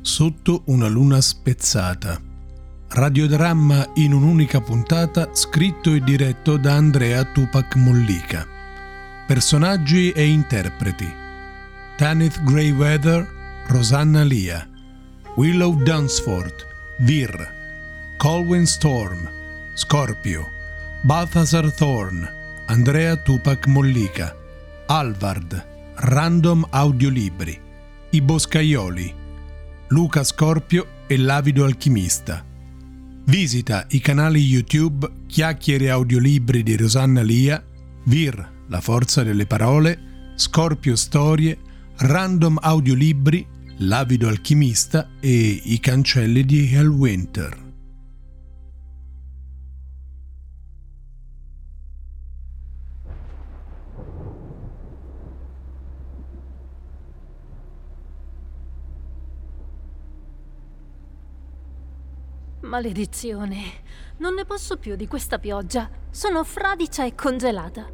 Sotto una luna spezzata. Radiodramma in un'unica puntata scritto e diretto da Andrea Tupac Mollica. Personaggi e interpreti. Tanith Greyweather, Rosanna Lia. Willow Dunsford, Vir. Colwyn Storm, Scorpio. Balthazar Thorne, Andrea Tupac Mollica. Alvard, Random Audiolibri. I Boscaioli, Luca Scorpio e l'Avido Alchimista. Visita i canali YouTube Chiacchiere Audiolibri di Rosanna Lia, Vir, La Forza delle Parole, Scorpio Storie, Random Audiolibri, L'Avido Alchimista e I Cancelli di Hellwinter. Maledizione, non ne posso più di questa pioggia. Sono fradicia e congelata.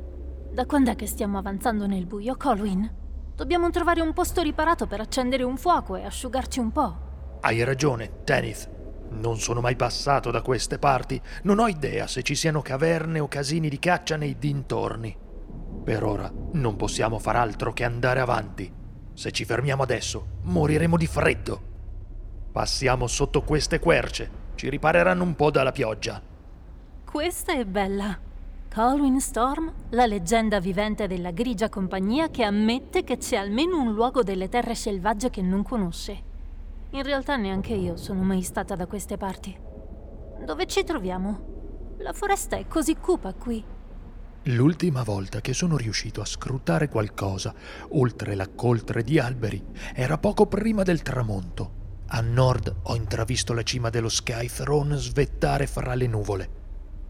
Da quando è che stiamo avanzando nel buio, Colwyn? Dobbiamo trovare un posto riparato per accendere un fuoco e asciugarci un po'. Hai ragione, Tenith. Non sono mai passato da queste parti. Non ho idea se ci siano caverne o casini di caccia nei dintorni. Per ora non possiamo far altro che andare avanti. Se ci fermiamo adesso, moriremo di freddo. Passiamo sotto queste querce ci ripareranno un po' dalla pioggia. Questa è bella. Colwyn Storm, la leggenda vivente della grigia compagnia che ammette che c'è almeno un luogo delle terre selvagge che non conosce. In realtà neanche io sono mai stata da queste parti. Dove ci troviamo? La foresta è così cupa qui. L'ultima volta che sono riuscito a scrutare qualcosa, oltre la coltre di alberi, era poco prima del tramonto. A nord ho intravisto la cima dello Sky Throne svettare fra le nuvole.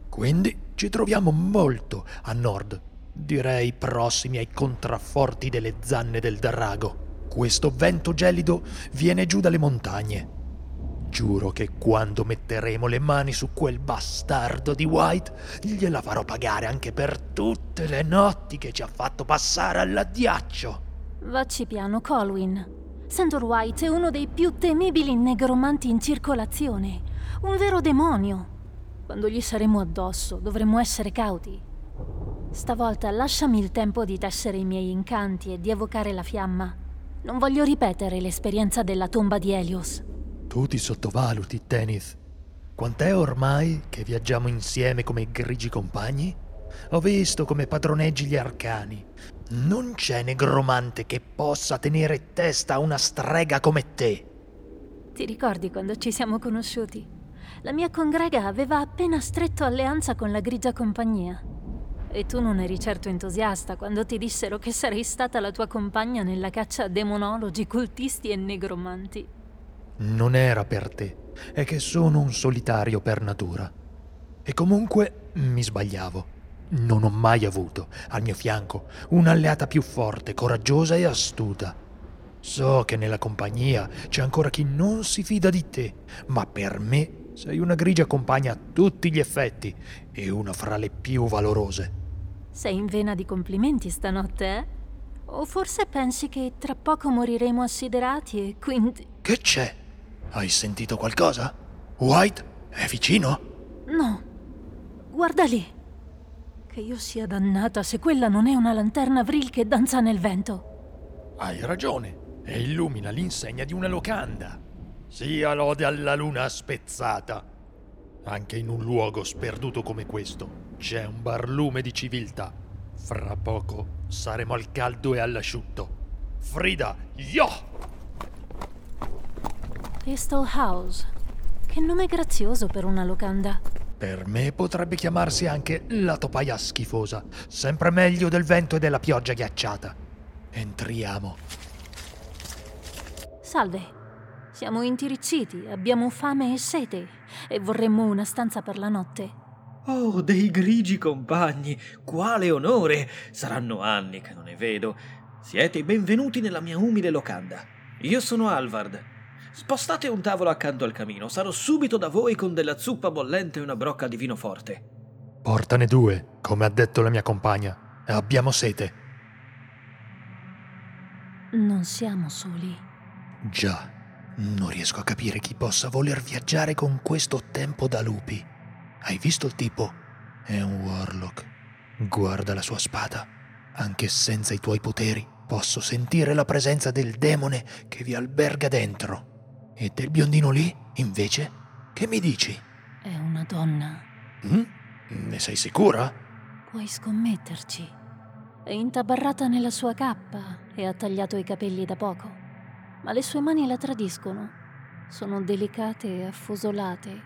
Quindi ci troviamo molto a nord, direi prossimi ai contrafforti delle zanne del drago. Questo vento gelido viene giù dalle montagne. Giuro che quando metteremo le mani su quel bastardo di White, gliela farò pagare anche per tutte le notti che ci ha fatto passare all'addiaccio. Vacci piano, Colwyn. Sandor White è uno dei più temibili negromanti in circolazione, un vero demonio. Quando gli saremo addosso dovremmo essere cauti. Stavolta lasciami il tempo di tessere i miei incanti e di evocare la fiamma. Non voglio ripetere l'esperienza della tomba di Helios. Tu ti sottovaluti, Tenith. Quant'è ormai che viaggiamo insieme come grigi compagni? Ho visto come padroneggi gli arcani, non c'è negromante che possa tenere testa a una strega come te. Ti ricordi quando ci siamo conosciuti? La mia congrega aveva appena stretto alleanza con la grigia compagnia. E tu non eri certo entusiasta quando ti dissero che sarei stata la tua compagna nella caccia a demonologi, cultisti e negromanti. Non era per te, è che sono un solitario per natura. E comunque mi sbagliavo. Non ho mai avuto al mio fianco un'alleata più forte, coraggiosa e astuta. So che nella compagnia c'è ancora chi non si fida di te, ma per me sei una grigia compagna a tutti gli effetti e una fra le più valorose. Sei in vena di complimenti stanotte, eh? O forse pensi che tra poco moriremo assiderati e quindi... Che c'è? Hai sentito qualcosa? White? È vicino? No. Guarda lì. Che io sia dannata se quella non è una lanterna vril che danza nel vento. Hai ragione, e illumina l'insegna di una locanda. Sia lode alla luna spezzata. Anche in un luogo sperduto come questo c'è un barlume di civiltà. Fra poco saremo al caldo e all'asciutto. Frida, yo! Pistol House. Che nome grazioso per una locanda. Per me potrebbe chiamarsi anche la topaia schifosa, sempre meglio del vento e della pioggia ghiacciata. Entriamo. Salve. Siamo intirizziti, abbiamo fame e sete e vorremmo una stanza per la notte. Oh, dei grigi compagni, quale onore! Saranno anni che non ne vedo. Siete benvenuti nella mia umile locanda. Io sono Alvard, Spostate un tavolo accanto al camino, sarò subito da voi con della zuppa bollente e una brocca di vino forte. Portane due, come ha detto la mia compagna. Abbiamo sete. Non siamo soli. Già, Non riesco a capire chi possa voler viaggiare con questo tempo da lupi. Hai visto il tipo? È un warlock. Guarda la sua spada. Anche senza i tuoi poteri posso sentire la presenza del demone che vi alberga dentro. E del biondino lì, invece, che mi dici? È una donna. Mm? Ne sei sicura? Puoi scommetterci. È intabarrata nella sua cappa e ha tagliato i capelli da poco. Ma le sue mani la tradiscono. Sono delicate e affusolate.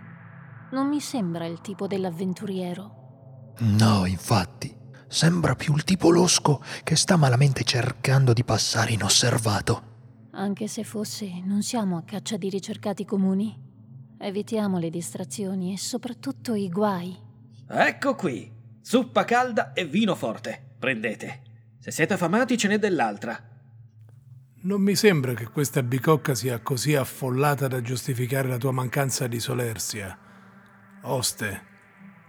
Non mi sembra il tipo dell'avventuriero. No, infatti. Sembra più il tipo losco che sta malamente cercando di passare inosservato. Anche se fosse, non siamo a caccia di ricercati comuni. Evitiamo le distrazioni e soprattutto i guai. Ecco qui. Zuppa calda e vino forte. Prendete. Se siete affamati ce n'è dell'altra. Non mi sembra che questa bicocca sia così affollata da giustificare la tua mancanza di solerzia. Oste,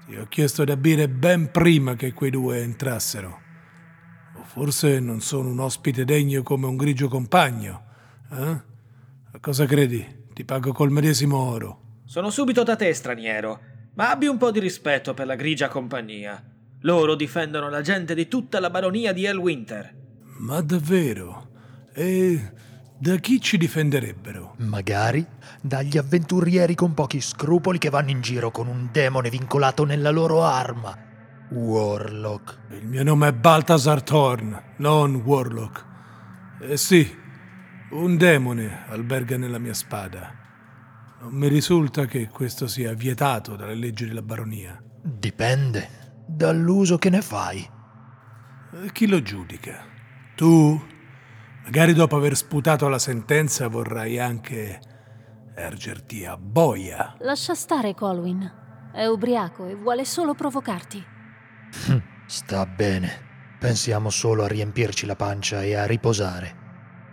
ti ho chiesto da bere ben prima che quei due entrassero. O forse non sono un ospite degno come un grigio compagno. Eh? A cosa credi? Ti pago col medesimo oro. Sono subito da te, straniero, ma abbi un po' di rispetto per la grigia compagnia. Loro difendono la gente di tutta la baronia di Elwinter. Ma davvero? E da chi ci difenderebbero? Magari dagli avventurieri con pochi scrupoli che vanno in giro con un demone vincolato nella loro arma. Warlock. Il mio nome è Baltasar Thorn, non Warlock. Eh sì, un demone alberga nella mia spada. Non mi risulta che questo sia vietato dalle leggi della baronia. Dipende dall'uso che ne fai. Chi lo giudica? Tu? Magari dopo aver sputato la sentenza vorrai anche ergerti a boia. Lascia stare Colwyn. È ubriaco e vuole solo provocarti. Sta bene. Pensiamo solo a riempirci la pancia e a riposare.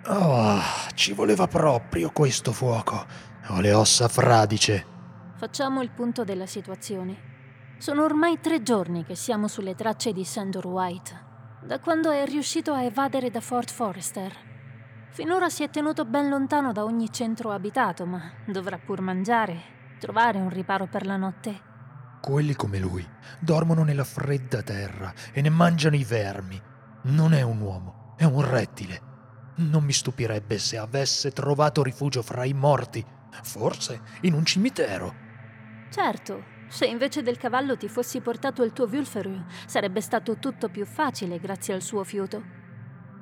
Oh, ci voleva proprio questo fuoco. Ho le ossa fradice. Facciamo il punto della situazione. Sono ormai tre giorni che siamo sulle tracce di Sandor White, da quando è riuscito a evadere da Fort Forrester. Finora si è tenuto ben lontano da ogni centro abitato, ma dovrà pur mangiare, trovare un riparo per la notte. Quelli come lui dormono nella fredda terra e ne mangiano i vermi. Non è un uomo, è un rettile. Non mi stupirebbe se avesse trovato rifugio fra i morti, forse in un cimitero. Certo, se invece del cavallo ti fossi portato il tuo Wulferu, sarebbe stato tutto più facile grazie al suo fiuto.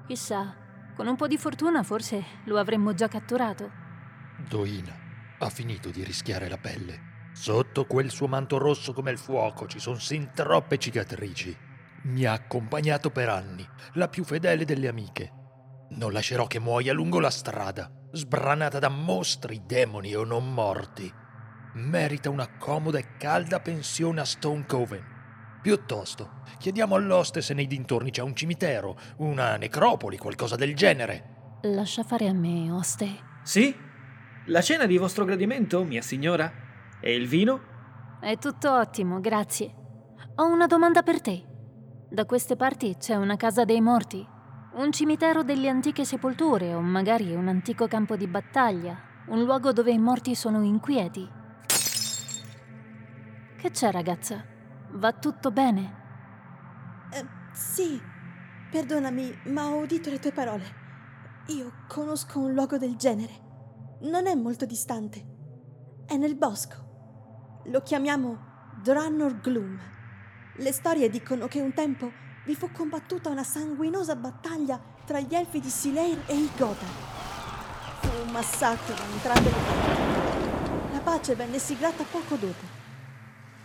Chissà, con un po' di fortuna forse lo avremmo già catturato. Doina ha finito di rischiare la pelle. Sotto quel suo manto rosso come il fuoco ci sono sin troppe cicatrici. Mi ha accompagnato per anni, la più fedele delle amiche. Non lascerò che muoia lungo la strada, sbranata da mostri, demoni o non morti. Merita una comoda e calda pensione a Stone Coven. Piuttosto, chiediamo all'oste se nei dintorni c'è un cimitero, una necropoli, qualcosa del genere. Lascia fare a me, oste. Sì? La cena di vostro gradimento, mia signora? E il vino? È tutto ottimo, grazie. Ho una domanda per te. Da queste parti c'è una casa dei morti, un cimitero delle antiche sepolture o magari un antico campo di battaglia, un luogo dove i morti sono inquieti. Che c'è, ragazza? Va tutto bene? Eh, sì, perdonami, ma ho udito le tue parole. Io conosco un luogo del genere. Non è molto distante. È nel bosco. Lo chiamiamo Drannor Gloom. Le storie dicono che un tempo vi fu combattuta una sanguinosa battaglia tra gli elfi di Sileir e i Gothar. Fu un massacro da entrambe le parti. La pace venne siglata poco dopo.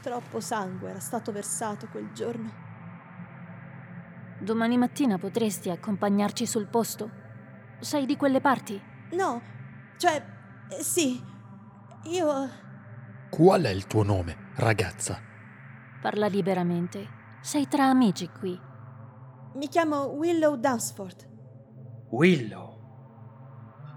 Troppo sangue era stato versato quel giorno. Domani mattina potresti accompagnarci sul posto? Sei di quelle parti? No, cioè, eh, sì. Io... Qual è il tuo nome, ragazza? Parla liberamente. Sei tra amici qui. Mi chiamo Willow Dunsford. Willow.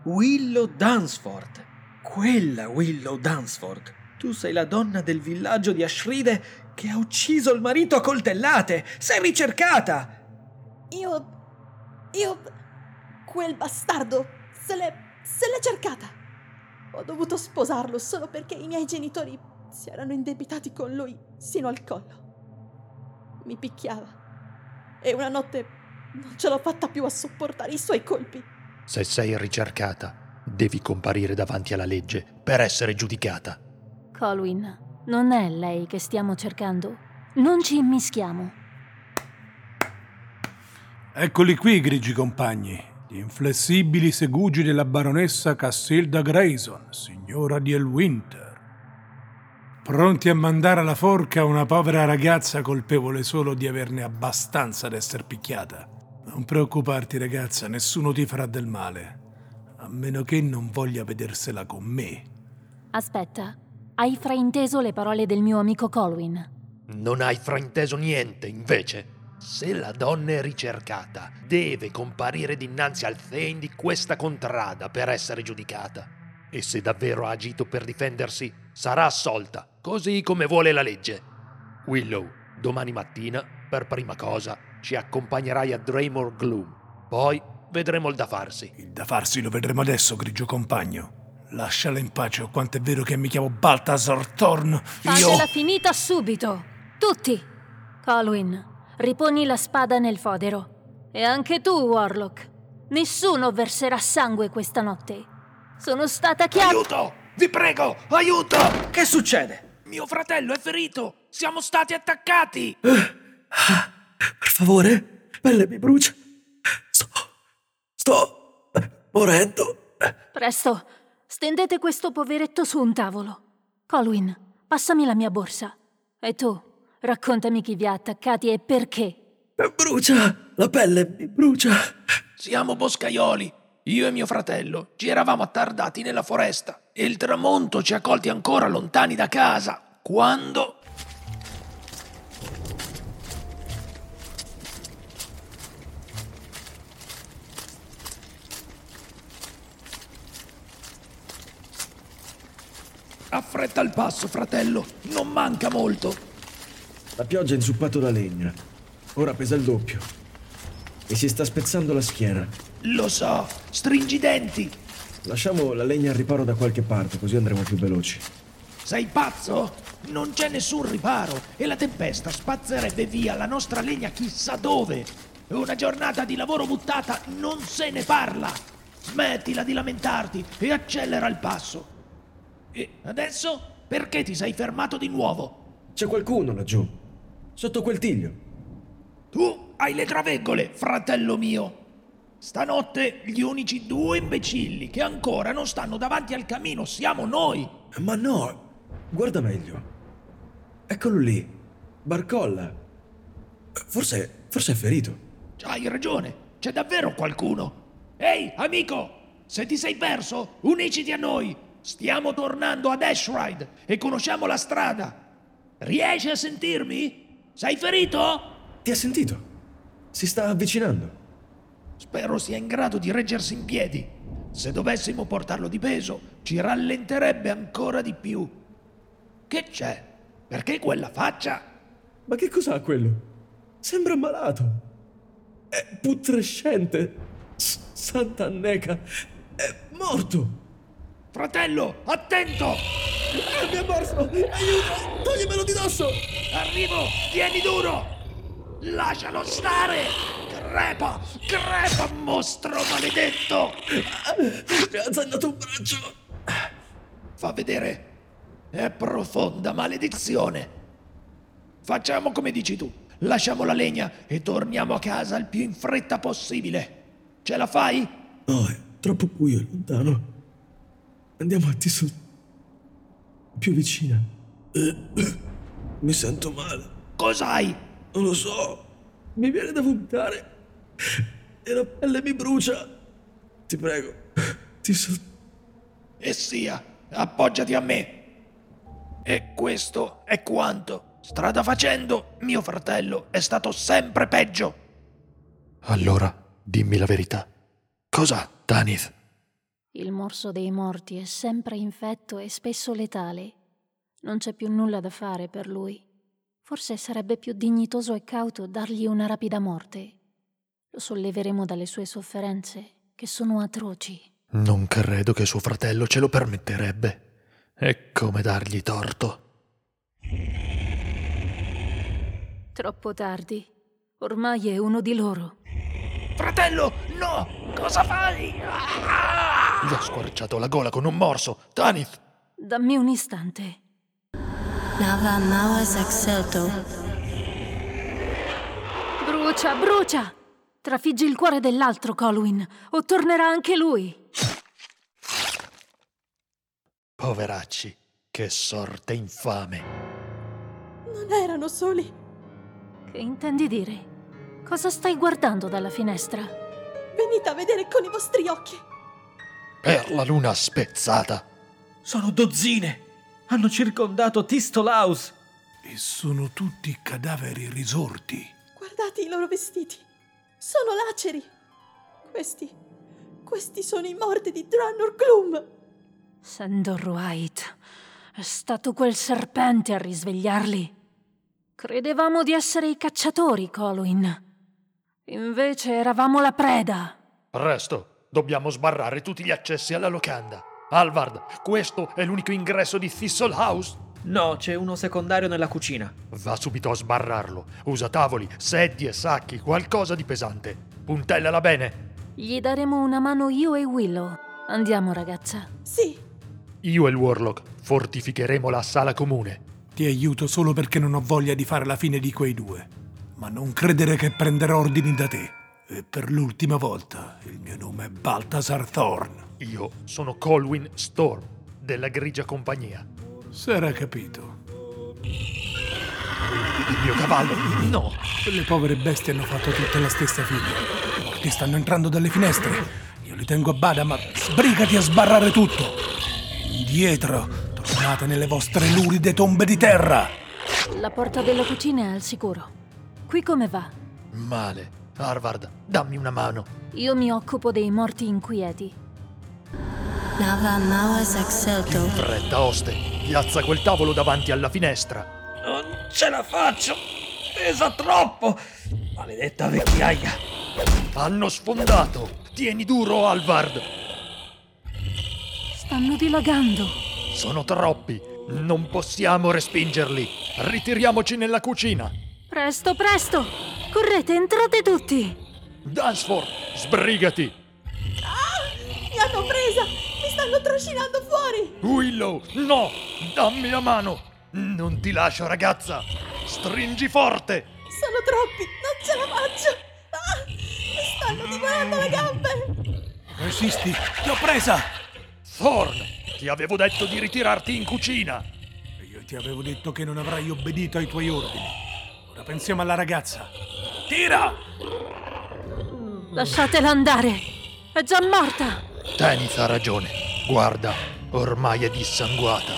Willow Dunsford. Quella Willow Dunsford. Tu sei la donna del villaggio di Ashride che ha ucciso il marito a coltellate. Sei ricercata. Io... Io... Quel bastardo se l'è... se l'è cercata. Ho dovuto sposarlo solo perché i miei genitori si erano indebitati con lui sino al collo. Mi picchiava. E una notte non ce l'ho fatta più a sopportare i suoi colpi. Se sei ricercata, devi comparire davanti alla legge per essere giudicata. Colwyn, non è lei che stiamo cercando. Non ci immischiamo. Eccoli qui, grigi compagni, gli inflessibili segugi della baronessa Cassilda Grayson, signora di Elwinter. Pronti a mandare alla forca una povera ragazza colpevole solo di averne abbastanza ad essere picchiata. Non preoccuparti, ragazza, nessuno ti farà del male. A meno che non voglia vedersela con me. Aspetta, hai frainteso le parole del mio amico Colwyn. Non hai frainteso niente, invece. Se la donna è ricercata, deve comparire dinanzi al Thane di questa contrada per essere giudicata. E se davvero ha agito per difendersi, sarà assolta, così come vuole la legge. Willow, domani mattina, per prima cosa, ci accompagnerai a Draymore Gloom. Poi vedremo il da farsi. Il da farsi lo vedremo adesso, grigio compagno. Lasciala in pace, o quanto è vero che mi chiamo Baltasar Thorn. Fatela Io... finita subito! Tutti! Colwyn, riponi la spada nel fodero. E anche tu, Warlock. Nessuno verserà sangue questa notte. Sono stata chiara. Aiuto! Vi prego, aiuto! Che succede? Mio fratello è ferito! Siamo stati attaccati! Per favore, pelle mi brucia. Sto. sto. morendo. Presto, stendete questo poveretto su un tavolo. Colwyn, passami la mia borsa. E tu, raccontami chi vi ha attaccati e perché. Brucia, la pelle mi brucia. Siamo boscaioli. Io e mio fratello ci eravamo attardati nella foresta e il tramonto ci ha colti ancora lontani da casa. Quando Affretta il passo, fratello. Non manca molto. La pioggia ha inzuppato la legna. Ora pesa il doppio. E si sta spezzando la schiena. Lo so. Stringi i denti. Lasciamo la legna al riparo da qualche parte, così andremo più veloci. Sei pazzo? Non c'è nessun riparo e la tempesta spazzerebbe via la nostra legna chissà dove. Una giornata di lavoro buttata non se ne parla. Smettila di lamentarti e accelera il passo. E adesso perché ti sei fermato di nuovo? C'è qualcuno laggiù. Sotto quel tiglio. Tu hai le traveggole, fratello mio. Stanotte gli unici due imbecilli che ancora non stanno davanti al camino siamo noi. Ma no, guarda meglio. Eccolo lì. Barcolla. Forse. forse è ferito. Hai ragione, c'è davvero qualcuno. Ehi, amico, se ti sei perso, uniciti a noi. Stiamo tornando ad Ashride e conosciamo la strada. Riesci a sentirmi? Sei ferito? Ti ha sentito? Si sta avvicinando. Spero sia in grado di reggersi in piedi. Se dovessimo portarlo di peso, ci rallenterebbe ancora di più. Che c'è? Perché quella faccia? Ma che cos'ha quello? Sembra malato. È putrescente. S- Santa Anneca. È morto. Fratello, attento! Eh, mi ha morso. Aiuto! Togllimelo di dosso. Arrivo! Tieni duro! Lascialo stare! Crepa! Crepa, mostro maledetto! Mi ha zannato un braccio. Fa vedere. È profonda maledizione. Facciamo come dici tu. Lasciamo la legna e torniamo a casa il più in fretta possibile. Ce la fai? No, è troppo buio e lontano. Andiamo a Tissot. Più vicina. Eh, Mi sento male. Cos'hai? Non lo so. Mi viene da vomitare. E la pelle mi brucia. Ti prego. Tissot. E sia, appoggiati a me. E questo è quanto. Strada facendo, mio fratello è stato sempre peggio. Allora, dimmi la verità. Cosa, Tanith? Il morso dei morti è sempre infetto e spesso letale. Non c'è più nulla da fare per lui. Forse sarebbe più dignitoso e cauto dargli una rapida morte. Lo solleveremo dalle sue sofferenze, che sono atroci. Non credo che suo fratello ce lo permetterebbe. È come dargli torto. Troppo tardi. Ormai è uno di loro. Fratello, no! Cosa fai? Ah! Gli ho squarciato la gola con un morso. Tanith! Dammi un istante. Nava. Brucia, brucia! Trafiggi il cuore dell'altro, Colwyn, o tornerà anche lui. Poveracci, che sorte infame. Non erano soli. Che intendi dire? Cosa stai guardando dalla finestra? Venite a vedere con i vostri occhi. Per la luna spezzata. Sono dozzine! Hanno circondato Tistol House! E sono tutti cadaveri risorti. Guardate i loro vestiti. Sono laceri. Questi. Questi sono i morti di Drannor Gloom. Sandor White. È stato quel serpente a risvegliarli. Credevamo di essere i cacciatori, Colwyn. Invece eravamo la preda. Presto, dobbiamo sbarrare tutti gli accessi alla locanda. Alvard, questo è l'unico ingresso di Thistle House? No, c'è uno secondario nella cucina. Va subito a sbarrarlo. Usa tavoli, sedie, sacchi, qualcosa di pesante. Puntellala bene. Gli daremo una mano io e Willow. Andiamo, ragazza. Sì, Io e il Warlock fortificheremo la sala comune. Ti aiuto solo perché non ho voglia di fare la fine di quei due. Ma non credere che prenderò ordini da te. E per l'ultima volta, il mio nome è Baltasar Thorn. Io sono Colwyn Storm, della Grigia Compagnia. S'era capito. Il mio cavallo? No! Quelle povere bestie hanno fatto tutte la stessa fine. I morti stanno entrando dalle finestre. Io li tengo a bada, ma sbrigati a sbarrare tutto. Indietro, tornate nelle vostre luride tombe di terra. La porta della cucina è al sicuro. Qui come va? Male. Harvard, dammi una mano. Io mi occupo dei morti inquieti. Nava Mauas Excelto. In fretta, oste. Piazza quel tavolo davanti alla finestra. Non ce la faccio! Pesa troppo! Maledetta vecchiaia! Hanno sfondato. Tieni duro, Alvard. Stanno dilagando. Sono troppi. Non possiamo respingerli. Ritiriamoci nella cucina. Presto, presto! Correte, entrate tutti! Dansford, sbrigati. mi hanno presa. Stanno trascinando fuori. Willow, no! Dammi la mano. Non ti lascio, ragazza. Stringi forte. Sono troppi. Non ce la faccio. Ah, mi stanno divorando le gambe. Resisti, ti ho presa! Thorn, ti avevo detto di ritirarti in cucina. E Io ti avevo detto che non avrai obbedito ai tuoi ordini. Ora pensiamo alla ragazza. Tira! Lasciatela andare! È già morta! Tenith ha ragione. Guarda, ormai è dissanguata.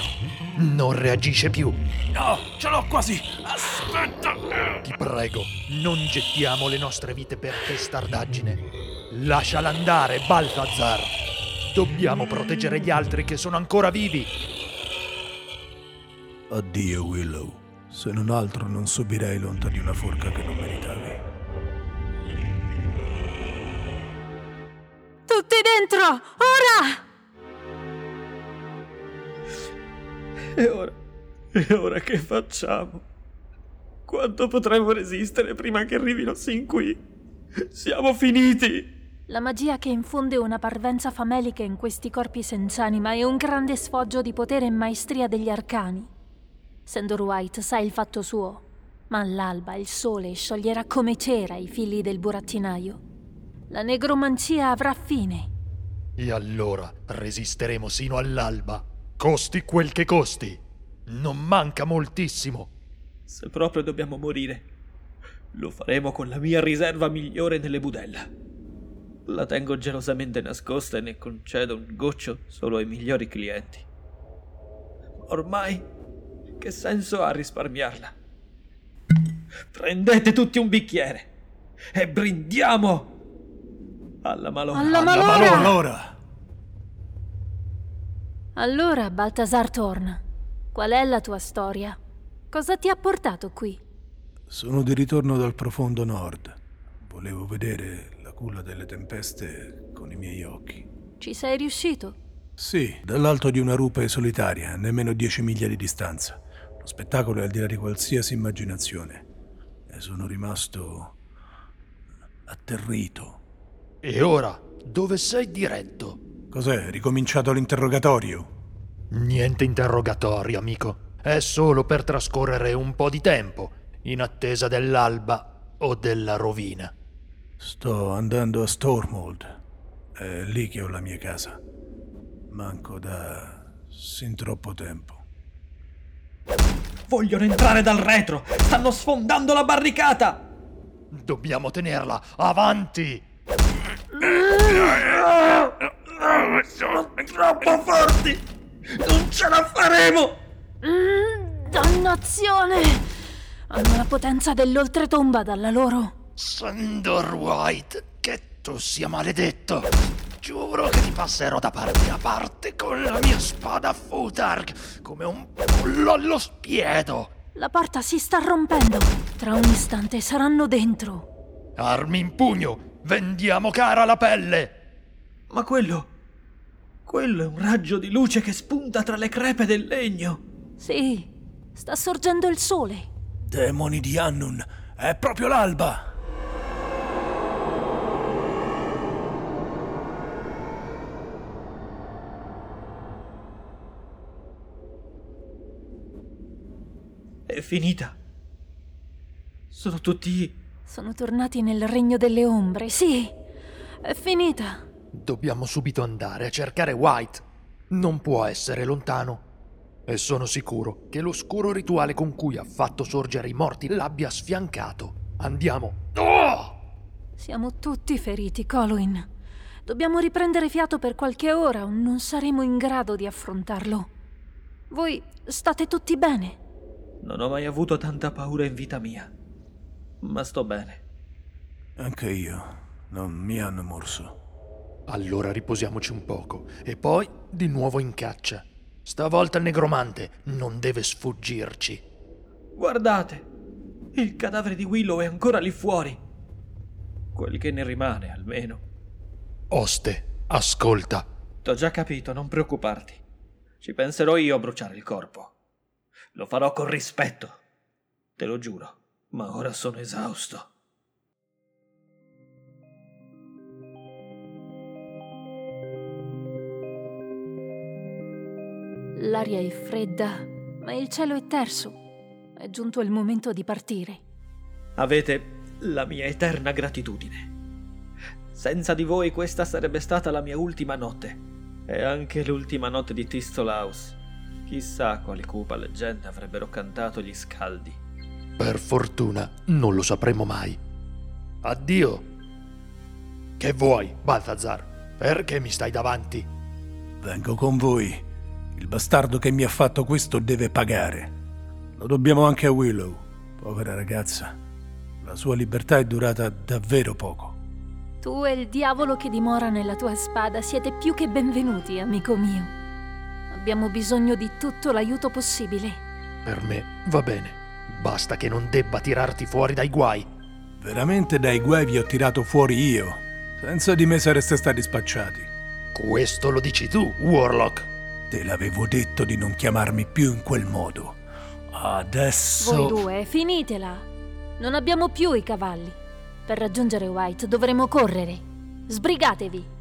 Non reagisce più. No, ce l'ho quasi! Aspetta! Ti prego, non gettiamo le nostre vite per testardaggine. Lasciala andare, Balthazar. Dobbiamo proteggere gli altri che sono ancora vivi. Addio, Willow. Se non altro non subirei l'onta di una forca che non meritavi. Tutti dentro! Ora! E ora? E ora che facciamo? Quanto potremo resistere prima che arrivino sin qui? Siamo finiti! La magia che infonde una parvenza famelica in questi corpi senza anima è un grande sfoggio di potere e maestria degli arcani. Sandor White sa il fatto suo, ma all'alba il sole scioglierà come cera i fili del burattinaio. La negromancia avrà fine. E allora resisteremo sino all'alba. Costi quel che costi. Non manca moltissimo. Se proprio dobbiamo morire, lo faremo con la mia riserva migliore nelle budella. La tengo gelosamente nascosta e ne concedo un goccio solo ai migliori clienti. Ormai, che senso ha risparmiarla? Prendete tutti un bicchiere e brindiamo alla malora. Alla Ma malora! Allora! Baltasar Thorn, qual è la tua storia? Cosa ti ha portato qui? Sono di ritorno dal profondo nord. Volevo vedere la culla delle tempeste con i miei occhi. Ci sei riuscito? Sì, dall'alto di una rupe solitaria, a nemmeno 10 miglia di distanza. Lo spettacolo è al di là di qualsiasi immaginazione. E sono rimasto atterrito. E ora, dove sei diretto? Cos'è? Ricominciato l'interrogatorio? Niente interrogatorio, amico. È solo per trascorrere un po' di tempo, in attesa dell'alba o della rovina. Sto andando a Stormhold. È lì che ho la mia casa. Manco da sin troppo tempo. Vogliono entrare dal retro! Stanno sfondando la barricata! Dobbiamo tenerla avanti! Sono troppo forti! Non ce la faremo! Mm, dannazione! Hanno la potenza dell'oltretomba dalla loro. Sandor White, che tu sia maledetto! Giuro che ti passerò da parte a parte con la mia spada Futarg, come un pollo allo spiedo! La porta si sta rompendo. Tra un istante saranno dentro. Armi in pugno, vendiamo cara la pelle! Ma quello. quello è un raggio di luce che spunta tra le crepe del legno. Sì, sta sorgendo il sole. Demoni di Annun, è proprio l'alba! È finita. Sono tutti. Sono tornati nel regno delle ombre, sì. È finita. Dobbiamo subito andare a cercare White. Non può essere lontano. E sono sicuro che l'oscuro rituale con cui ha fatto sorgere i morti l'abbia sfiancato. Andiamo. Oh! Siamo tutti feriti, Colwyn. Dobbiamo riprendere fiato per qualche ora o non saremo in grado di affrontarlo. Voi state tutti bene? Non ho mai avuto tanta paura in vita mia. Ma sto bene. Anche io. Non mi hanno morso. Allora riposiamoci un poco e poi di nuovo in caccia. Stavolta il negromante non deve sfuggirci. Guardate! Il cadavere di Willow è ancora lì fuori. Quel che ne rimane, almeno. Oste, ascolta. T'ho già capito, non preoccuparti. Ci penserò io a bruciare il corpo. Lo farò con rispetto. Te lo giuro. Ma ora sono esausto. L'aria è fredda, ma il cielo è terso. È giunto il momento di partire. Avete la mia eterna gratitudine. Senza di voi questa sarebbe stata la mia ultima notte. E anche l'ultima notte di Thistle House. Chissà quale cupa leggenda avrebbero cantato gli scaldi. Per fortuna non lo sapremo mai. Addio. Che vuoi, Balthazar? Perché mi stai davanti? Vengo con voi. Il bastardo che mi ha fatto questo deve pagare. Lo dobbiamo anche a Willow. Povera ragazza. La sua libertà è durata davvero poco. Tu e il diavolo che dimora nella tua spada siete più che benvenuti, amico mio. Abbiamo bisogno di tutto l'aiuto possibile. Per me va bene. Basta che non debba tirarti fuori dai guai. Veramente dai guai vi ho tirato fuori io. Senza di me sareste stati spacciati. Questo lo dici tu, Warlock. Te l'avevo detto di non chiamarmi più in quel modo. Adesso... Voi due, finitela. Non abbiamo più i cavalli. Per raggiungere White dovremo correre. Sbrigatevi.